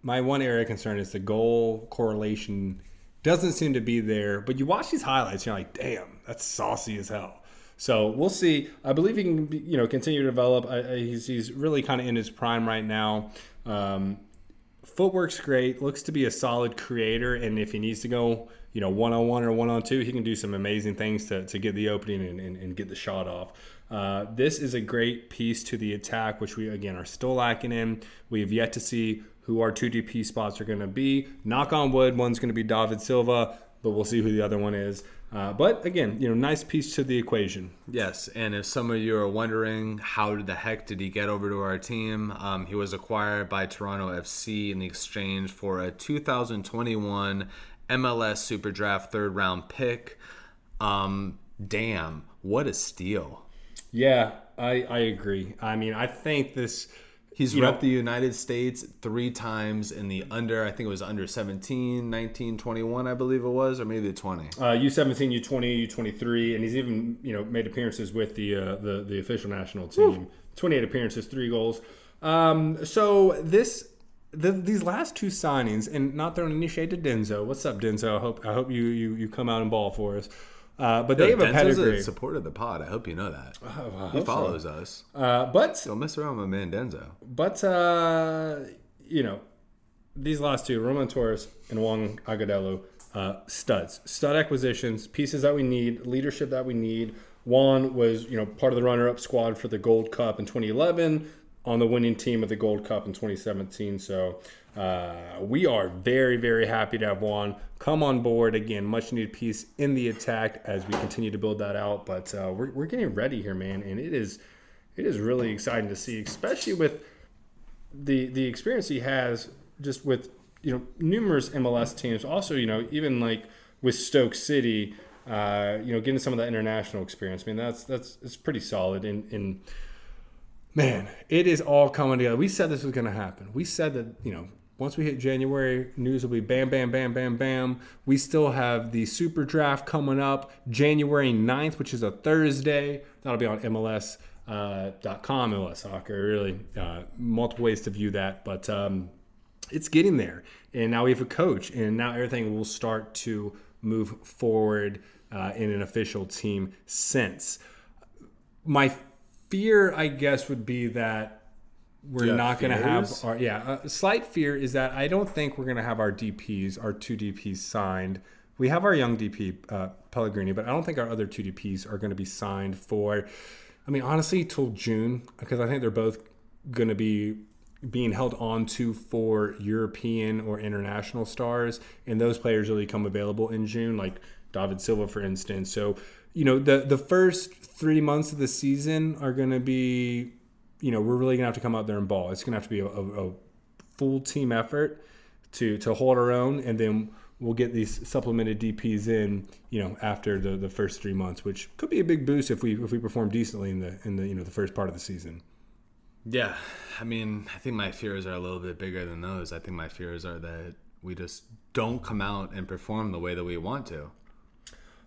Speaker 1: my one area of concern is the goal correlation doesn't seem to be there. But you watch these highlights, and you're like, damn, that's saucy as hell. So we'll see. I believe he can, you know, continue to develop. I, I, he's, he's really kind of in his prime right now. Um, footwork's great. Looks to be a solid creator, and if he needs to go, you know, one on one or one on two, he can do some amazing things to, to get the opening and, and, and get the shot off. Uh, this is a great piece to the attack, which we again are still lacking in. We have yet to see who our two DP spots are going to be. Knock on wood, one's going to be David Silva, but we'll see who the other one is. Uh, but again, you know, nice piece to the equation.
Speaker 2: Yes, and if some of you are wondering how the heck did he get over to our team, um, he was acquired by Toronto FC in exchange for a 2021 MLS Super Draft third round pick. Um, damn, what a steal!
Speaker 1: Yeah, I, I agree. I mean, I think this
Speaker 2: He's you repped the United States three times in the under, I think it was under 17, 19, 21, I believe it was, or maybe the 20.
Speaker 1: Uh, U17, U20, U23, and he's even, you know, made appearances with the uh, the, the official national team. Woo. 28 appearances, three goals. Um, so this the, these last two signings, and not throwing any shade to Denso. What's up, Denso? I hope I hope you you, you come out and ball for us. Uh, but they have a pedigree.
Speaker 2: supported the pod. I hope you know that. Oh, he follows so. us.
Speaker 1: Uh, but
Speaker 2: don't mess around with my man Denso.
Speaker 1: But uh, you know, these last two, Roman Torres and Juan Agudelo, uh, studs, stud acquisitions, pieces that we need, leadership that we need. Juan was, you know, part of the runner-up squad for the Gold Cup in 2011, on the winning team of the Gold Cup in 2017. So uh, we are very, very happy to have Juan come on board again. Much needed piece in the attack as we continue to build that out. But uh, we're, we're getting ready here, man, and it is it is really exciting to see, especially with the the experience he has just with you know numerous MLS teams. Also, you know, even like with Stoke City, uh, you know, getting some of that international experience. I mean, that's that's it's pretty solid. And in man, it is all coming together. We said this was going to happen. We said that you know once we hit January, news will be bam, bam, bam, bam, bam. We still have the super draft coming up January 9th, which is a Thursday. That'll be on MLS. Uh, .com MLS soccer really uh, multiple ways to view that but um, it's getting there and now we have a coach and now everything will start to move forward uh, in an official team sense my fear i guess would be that we're yeah, not going to have our yeah a slight fear is that i don't think we're going to have our dps our two dps signed. We have our young dp uh, pellegrini but i don't think our other two dps are going to be signed for i mean honestly till june because i think they're both going to be being held on to for european or international stars and those players really come available in june like david silva for instance. So you know the the first three months of the season are going to be you know, we're really gonna have to come out there and ball. It's gonna have to be a, a, a full team effort to to hold our own, and then we'll get these supplemented DPS in, you know, after the, the first three months, which could be a big boost if we if we perform decently in the in the you know the first part of the season.
Speaker 2: Yeah, I mean, I think my fears are a little bit bigger than those. I think my fears are that we just don't come out and perform the way that we want to.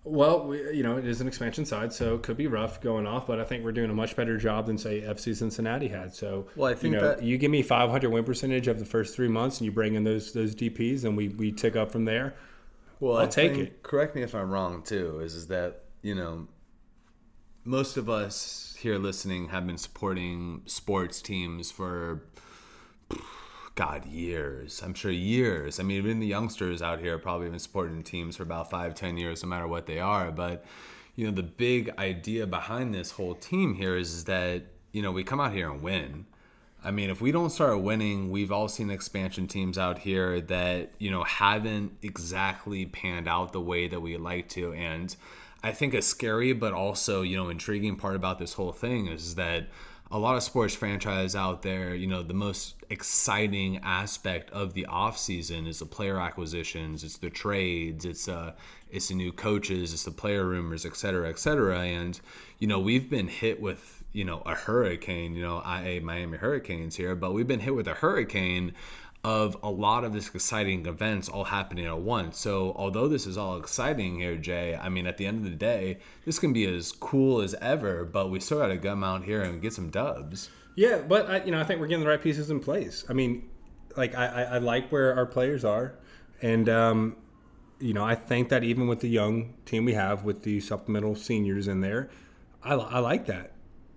Speaker 1: Well, we, you know, it is an expansion side, so it could be rough going off, but I think we're doing a much better job than say FC Cincinnati had. So,
Speaker 2: well, I think
Speaker 1: you know,
Speaker 2: that
Speaker 1: you give me 500 win percentage of the first three months, and you bring in those those DPS, and we we tick up from there.
Speaker 2: Well, I'll I take think, it. Correct me if I'm wrong, too. Is is that you know, most of us here listening have been supporting sports teams for God, years. I'm sure years. I mean, even the youngsters out here probably been supporting teams for about five, ten years, no matter what they are. But you know, the big idea behind this whole team here is, is that you know we come out here and win. I mean, if we don't start winning, we've all seen expansion teams out here that you know haven't exactly panned out the way that we'd like to, and I think a scary but also you know intriguing part about this whole thing is that a lot of sports franchise out there, you know, the most exciting aspect of the offseason is the player acquisitions, it's the trades, it's uh it's the new coaches, it's the player rumors, et cetera, et cetera. And, you know, we've been hit with, you know, a hurricane, you know, IA Miami Hurricanes here, but we've been hit with a hurricane of a lot of this exciting events all happening at once. So although this is all exciting here, Jay, I mean at the end of the day, this can be as cool as ever, but we still got to come out here and get some dubs.
Speaker 1: Yeah, but I, you know I think we're getting the right pieces in place. I mean, like I, I, I like where our players are, and um, you know I think that even with the young team we have with the supplemental seniors in there, I, I like that.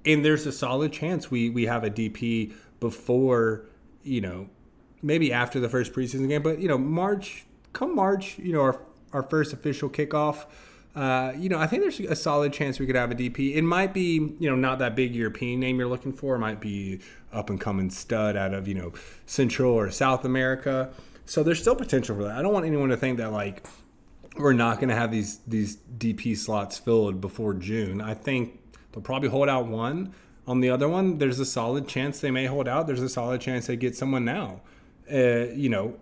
Speaker 1: And there's a solid chance we we have a DP before you know maybe after the first preseason game, but you know, March, come March, you know, our our first official kickoff. Uh, you know, I think there's a solid chance we could have a DP. It might be, you know, not that big European name you're looking for. It might be up and coming stud out of, you know, Central or South America. So there's still potential for that. I don't want anyone to think that like we're not going to have these these DP slots filled before June. I think they'll probably hold out one. On the other one, there's a solid chance they may hold out. There's a solid chance they get someone now uh, you know,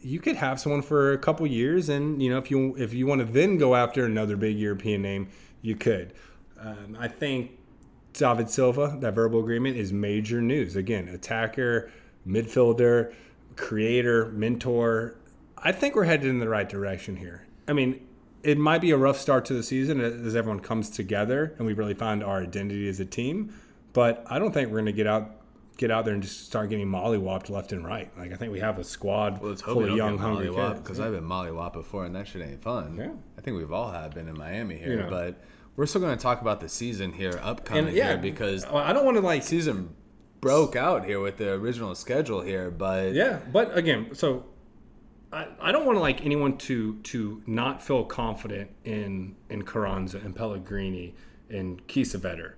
Speaker 1: you could have someone for a couple years, and you know, if you if you want to then go after another big European name, you could. Um, I think David Silva, that verbal agreement is major news. Again, attacker, midfielder, creator, mentor. I think we're headed in the right direction here. I mean, it might be a rough start to the season as everyone comes together and we really find our identity as a team. But I don't think we're going to get out get out there and just start getting mollywopped left and right. Like I think we have a squad
Speaker 2: Well,
Speaker 1: full of young, hungry kids.
Speaker 2: because I've been mollywopped before, and that shit ain't fun.
Speaker 1: Yeah.
Speaker 2: I think we've all have been in Miami here,
Speaker 1: know.
Speaker 2: but we're still going to talk about the season here upcoming
Speaker 1: And yeah,
Speaker 2: here because
Speaker 1: I don't want to like
Speaker 2: season broke out here with the original schedule here, but
Speaker 1: Yeah, but again, so I, I don't want to like anyone to to not feel confident in in Carranza and Pellegrini and Kiesewetter.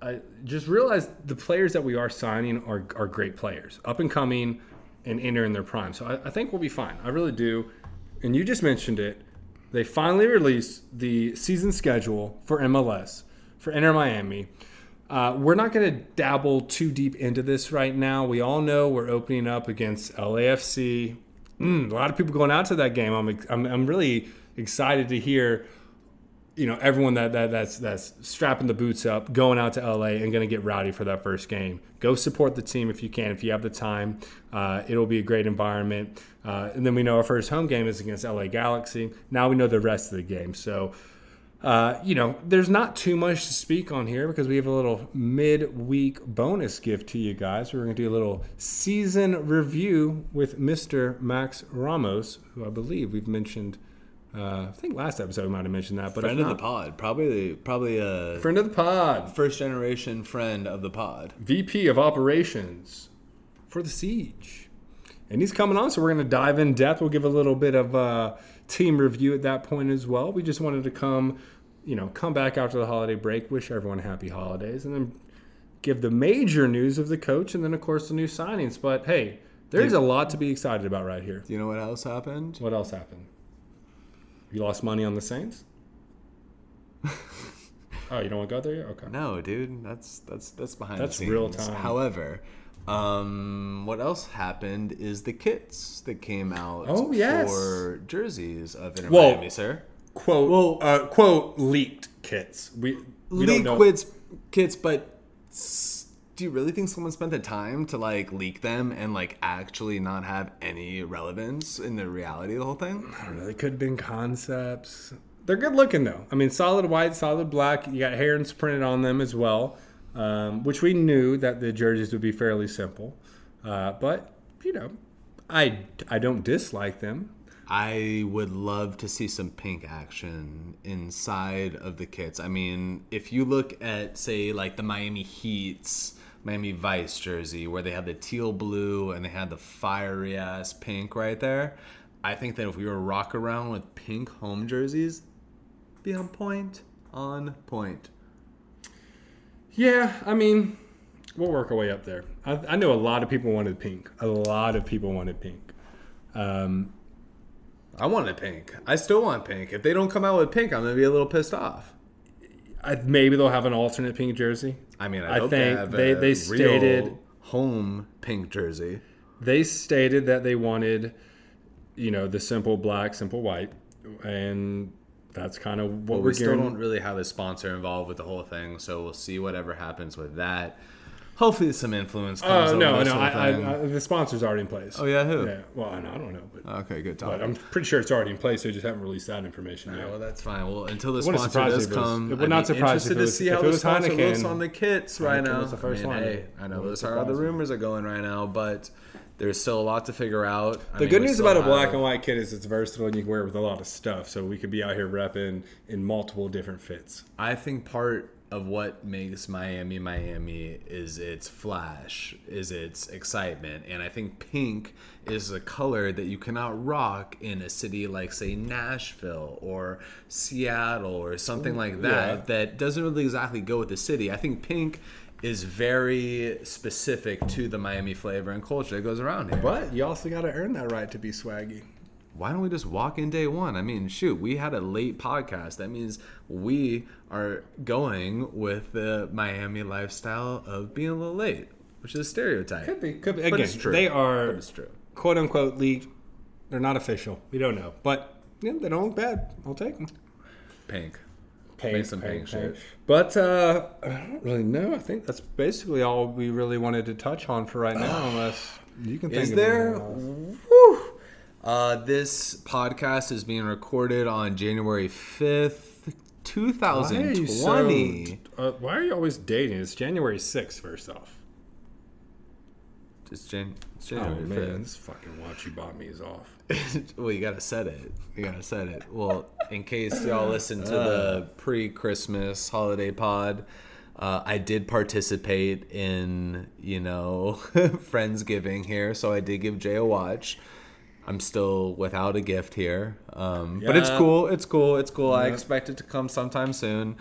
Speaker 1: I just realize the players that we are signing are, are great players, up and coming and entering their prime. So I, I think we'll be fine. I really do. And you just mentioned it. They finally released the season schedule for MLS for Inter Miami. Uh, we're not going to dabble too deep into this right now. We all know we're opening up against LAFC. Mm, a lot of people going out to that game. I'm, I'm, I'm really excited to hear, you know, everyone that, that that's that's strapping the boots up, going out to LA and going to get rowdy for that first game. Go support the team if you can, if you have the time. Uh, it'll be a great environment. Uh, and then we know our first home game is against LA Galaxy. Now we know the rest of the game. So uh, you know, there's not too much to speak on here because we have a little mid-week bonus gift to you guys. We're going to do a little season review with Mr. Max Ramos, who I believe we've mentioned. Uh, I think last episode we might have mentioned that, but
Speaker 2: friend
Speaker 1: if
Speaker 2: of the pod, probably probably a
Speaker 1: friend of the pod,
Speaker 2: first generation friend of the pod.
Speaker 1: VP of Operations for the Siege, and he's coming on. So we're going to dive in depth. We'll give a little bit of a team review at that point as well. We just wanted to come, you know, come back after the holiday break, wish everyone happy holidays, and then give the major news of the coach, and then of course the new signings. But hey, there's a lot to be excited about right here.
Speaker 2: Do you know what else happened?
Speaker 1: What else happened? You lost money on the Saints. oh, you don't want to go there yet? Okay.
Speaker 2: No, dude, that's that's that's behind
Speaker 1: That's
Speaker 2: the scenes.
Speaker 1: real time.
Speaker 2: However, um, what else happened is the kits that came out
Speaker 1: Oh, yes.
Speaker 2: for jerseys of Inter
Speaker 1: Well,
Speaker 2: Miami, sir.
Speaker 1: Quote.
Speaker 2: Well-
Speaker 1: uh, quote leaked kits. We, we don't
Speaker 2: kits, but s- do you really think someone spent the time to like leak them and like actually not have any relevance in the reality of the whole thing?
Speaker 1: I don't know. They could have been concepts. They're good looking though. I mean, solid white, solid black. You got herons printed on them as well, um, which we knew that the jerseys would be fairly simple. Uh, but you know, I I don't dislike them.
Speaker 2: I would love to see some pink action inside of the kits. I mean, if you look at, say, like the Miami Heat's Miami Vice jersey, where they had the teal blue and they had the fiery ass pink right there, I think that if we were rock around with pink home jerseys, be on point. On point.
Speaker 1: Yeah, I mean, we'll work our way up there. I, I know a lot of people wanted pink. A lot of people wanted pink. Um,
Speaker 2: I wanted pink. I still want pink. If they don't come out with pink, I'm gonna be a little pissed off.
Speaker 1: I, maybe they'll have an alternate pink jersey.
Speaker 2: I mean, I,
Speaker 1: I
Speaker 2: hope
Speaker 1: think
Speaker 2: they have
Speaker 1: they- they stated-
Speaker 2: home pink jersey.
Speaker 1: They stated that they wanted, you know, the simple black, simple white, and that's kind of what
Speaker 2: But
Speaker 1: we're
Speaker 2: we still
Speaker 1: gearing.
Speaker 2: don't really have a sponsor involved with the whole thing, so we'll see whatever happens with that. Hopefully, some influence oh, comes.
Speaker 1: Oh
Speaker 2: over
Speaker 1: no, no, I. I, I, the sponsor's already in place.
Speaker 2: oh yeah, who?
Speaker 1: yeah. Well, I, I don't know, but,
Speaker 2: Okay, good
Speaker 1: but. I'm pretty sure it's already in place. They just haven't released that information yet.
Speaker 2: well, that's fine. Well, until the
Speaker 1: wouldn't
Speaker 2: sponsor does
Speaker 1: me if it was-
Speaker 2: come,
Speaker 1: it would not surprise
Speaker 2: interested to see how the sponsor looks on the kits right
Speaker 1: Heineken
Speaker 2: now.
Speaker 1: was the first
Speaker 2: I mean,
Speaker 1: one.
Speaker 2: hey, I know those are how the rumors are going right now, but there's still a lot to figure out. I
Speaker 1: The
Speaker 2: mean,
Speaker 1: good news about a black and white kit is it's versatile and you can wear it with a lot of stuff. So we could be out here repping in multiple different fits.
Speaker 2: I think part of what makes Miami Miami is its flash, is its excitement, and I think pink is a color that you cannot rock in a city like say Nashville or Seattle or something like that
Speaker 1: yeah.
Speaker 2: that doesn't really exactly go with the city. I think pink is very specific to the Miami flavor and culture that goes around here.
Speaker 3: But you also got to earn that right to be swaggy.
Speaker 2: Why don't we just walk in day one? I mean, shoot, we had a late podcast. That means we are going with the Miami lifestyle of being a little late, which is a stereotype.
Speaker 1: Could be, could be.
Speaker 2: But
Speaker 1: Again,
Speaker 2: it's true.
Speaker 1: they are
Speaker 2: But it's true.
Speaker 1: quote unquote leaked. They're not official. We don't know, but yeah, they don't look bad. I'll take them.
Speaker 2: Pink.
Speaker 1: Pink,
Speaker 2: Make some pink shit.
Speaker 1: But uh, I don't really know. I think that's basically all we really wanted to touch on for right now, unless you can think
Speaker 2: Is
Speaker 1: of
Speaker 2: there?
Speaker 1: Anything else.
Speaker 2: Whew. Uh, this podcast is being recorded on January 5th,
Speaker 1: Why are you
Speaker 2: 2020.
Speaker 1: so- uh, why are you always dating? It's January 6th, first off.
Speaker 2: It's, Jan- it's
Speaker 1: Oh,
Speaker 2: January
Speaker 1: man.
Speaker 2: 5th.
Speaker 1: This fucking watch you bought me is off.
Speaker 2: well, you gotta set it. You gotta set it. Well, in case y'all listen to
Speaker 1: Uh.
Speaker 2: the pre-Christmas holiday pod, uh, I did participate in you know friendsgiving here, so I did give Jay a watch. I'm still without a gift here, um, but it's cool. It's cool. It's cool. I expect it to come sometime soon.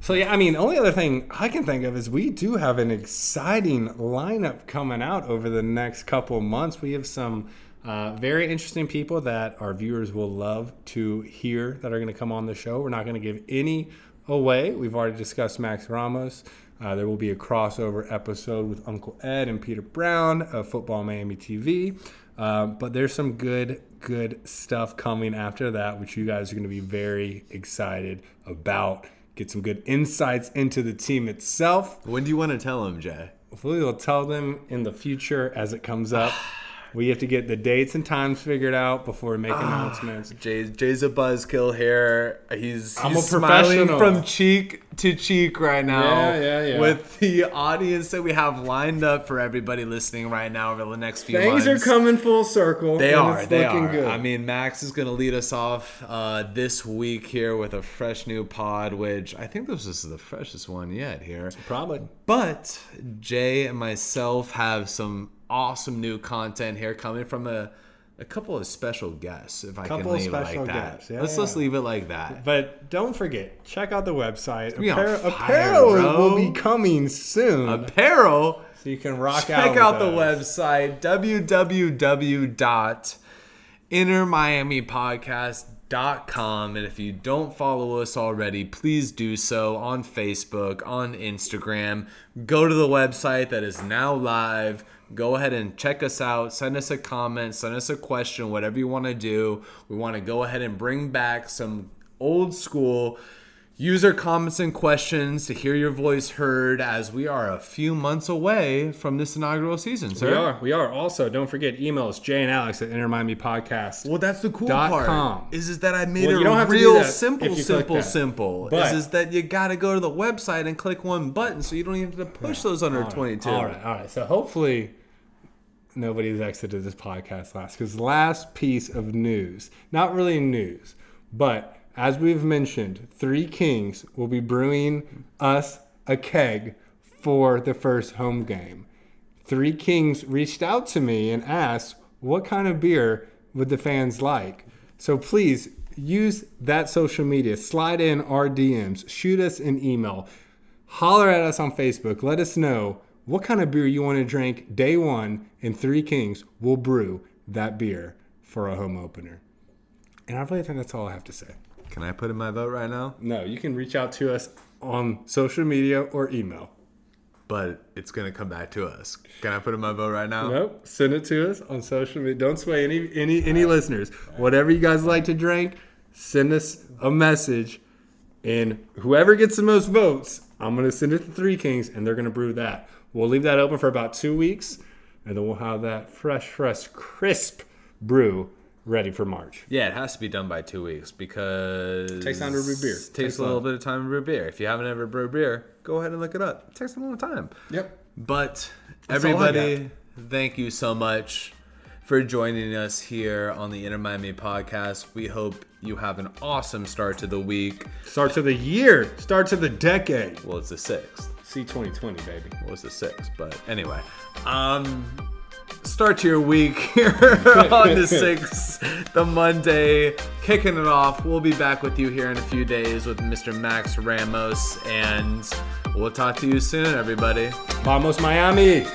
Speaker 1: So yeah, I mean, only other thing I can think of is we do have an exciting lineup coming out over the next couple months. We have some uh, very interesting people that our viewers will love to hear that are going to come on the show. We're not going to give any away. We've already discussed Max Ramos. Uh, there will be a crossover episode with Uncle Ed and Peter Brown of Football Miami TV. Uh, but there's some good, good stuff coming after that, which you guys are going to be very excited about. Get some good insights into the team itself.
Speaker 2: When do you want to tell them, Jay?
Speaker 1: Hopefully, We will tell them in the future as it comes up. We have to get the dates and times figured out before we make announcements.
Speaker 2: Jay, Jay's a buzzkill here. He's,
Speaker 1: I'm
Speaker 2: he's
Speaker 1: a
Speaker 2: smiling
Speaker 1: professional.
Speaker 2: from cheek to cheek right now.
Speaker 1: Yeah, yeah, yeah.
Speaker 2: With the audience that we have lined up for everybody listening right now over the next few
Speaker 1: Things are coming full circle.
Speaker 2: They
Speaker 1: and
Speaker 2: are. They are.
Speaker 1: Good.
Speaker 2: I mean, Max is going to lead us off uh, this week here with a fresh new pod, which I think this is the freshest one yet here.
Speaker 1: probably.
Speaker 2: But Jay and myself have some awesome new content here coming from a, a couple of special guests, if I
Speaker 1: Couple
Speaker 2: can
Speaker 1: of
Speaker 2: leave it like that.
Speaker 1: Yeah,
Speaker 2: let's
Speaker 1: yeah.
Speaker 2: let's leave it like that.
Speaker 1: But don't forget, check out the website.
Speaker 2: be
Speaker 1: Appar-
Speaker 2: fire,
Speaker 1: apparel will be coming soon,
Speaker 2: Apparel.
Speaker 1: so you can rock out.
Speaker 2: Check out the
Speaker 1: us.
Speaker 2: website www.innermiamipodcast.com and if you don't follow us already please do so on Facebook on Instagram go to the website that is now live go ahead and check us out send us a comment send us a question whatever you want to do we want to go ahead and bring back some old school User comments and questions to hear your voice heard as we are a few months away from this inaugural season, sir.
Speaker 1: We are. We are. Also, don't forget emails Jay and Alex at Inner Miami Podcast.
Speaker 2: Well, that's the cool part.
Speaker 1: com.
Speaker 2: Is is that I made
Speaker 1: Well,
Speaker 2: it
Speaker 1: you don't have to
Speaker 2: real simple,
Speaker 1: if you click
Speaker 2: simple, simple.
Speaker 1: But-
Speaker 2: is is that you got to go to the website and click one button, so you don't even have to push those under twenty two.
Speaker 1: All right, all right. So hopefully nobody's exited this podcast last because last piece of news, not really news, but as we've mentioned, Three Kings will be brewing us a keg for the first home game. Three Kings reached out to me and asked, what kind of beer would the fans like? So please use that social media, slide in our DMs, shoot us an email, holler at us on Facebook, let us know what kind of beer you want to drink day one, in Three Kings will brew that beer for a home opener. And I really think that's all I have to say.
Speaker 2: Can I put in my vote right now?
Speaker 1: No, you can reach out to us on social media or email.
Speaker 2: But it's gonna come back to us. Can I put in my vote right now?
Speaker 1: Nope. Send it to us on social media. Don't sway any any any listeners. Whatever you guys like to drink, send us a message, and whoever gets the most votes, I'm gonna send it to Three Kings, and they're gonna brew that. We'll leave that open for about two weeks, and then we'll have that fresh, fresh, crisp brew ready for March.
Speaker 2: Yeah, it has to be done by two weeks because
Speaker 1: Takes time to brew beer.
Speaker 2: Takes,
Speaker 1: Takes
Speaker 2: a little bit of time to brew beer. If you haven't ever brewed beer, go ahead and look it up. It takes a long time.
Speaker 1: Yep.
Speaker 2: But
Speaker 1: all I
Speaker 2: everybody, thank you so much for joining us here on the Inner Miami podcast. We hope you have an awesome start to the week.
Speaker 1: Start to the year. Start to the decade.
Speaker 2: Well, it's the sixth.
Speaker 1: See 2020, baby.
Speaker 2: What was the six? But anyway, um, start to your week here on the sixth, the Monday, kicking it off. We'll be back with you here in a few days with Mr. Max Ramos, and we'll talk to you soon, everybody.
Speaker 1: Vamos Miami.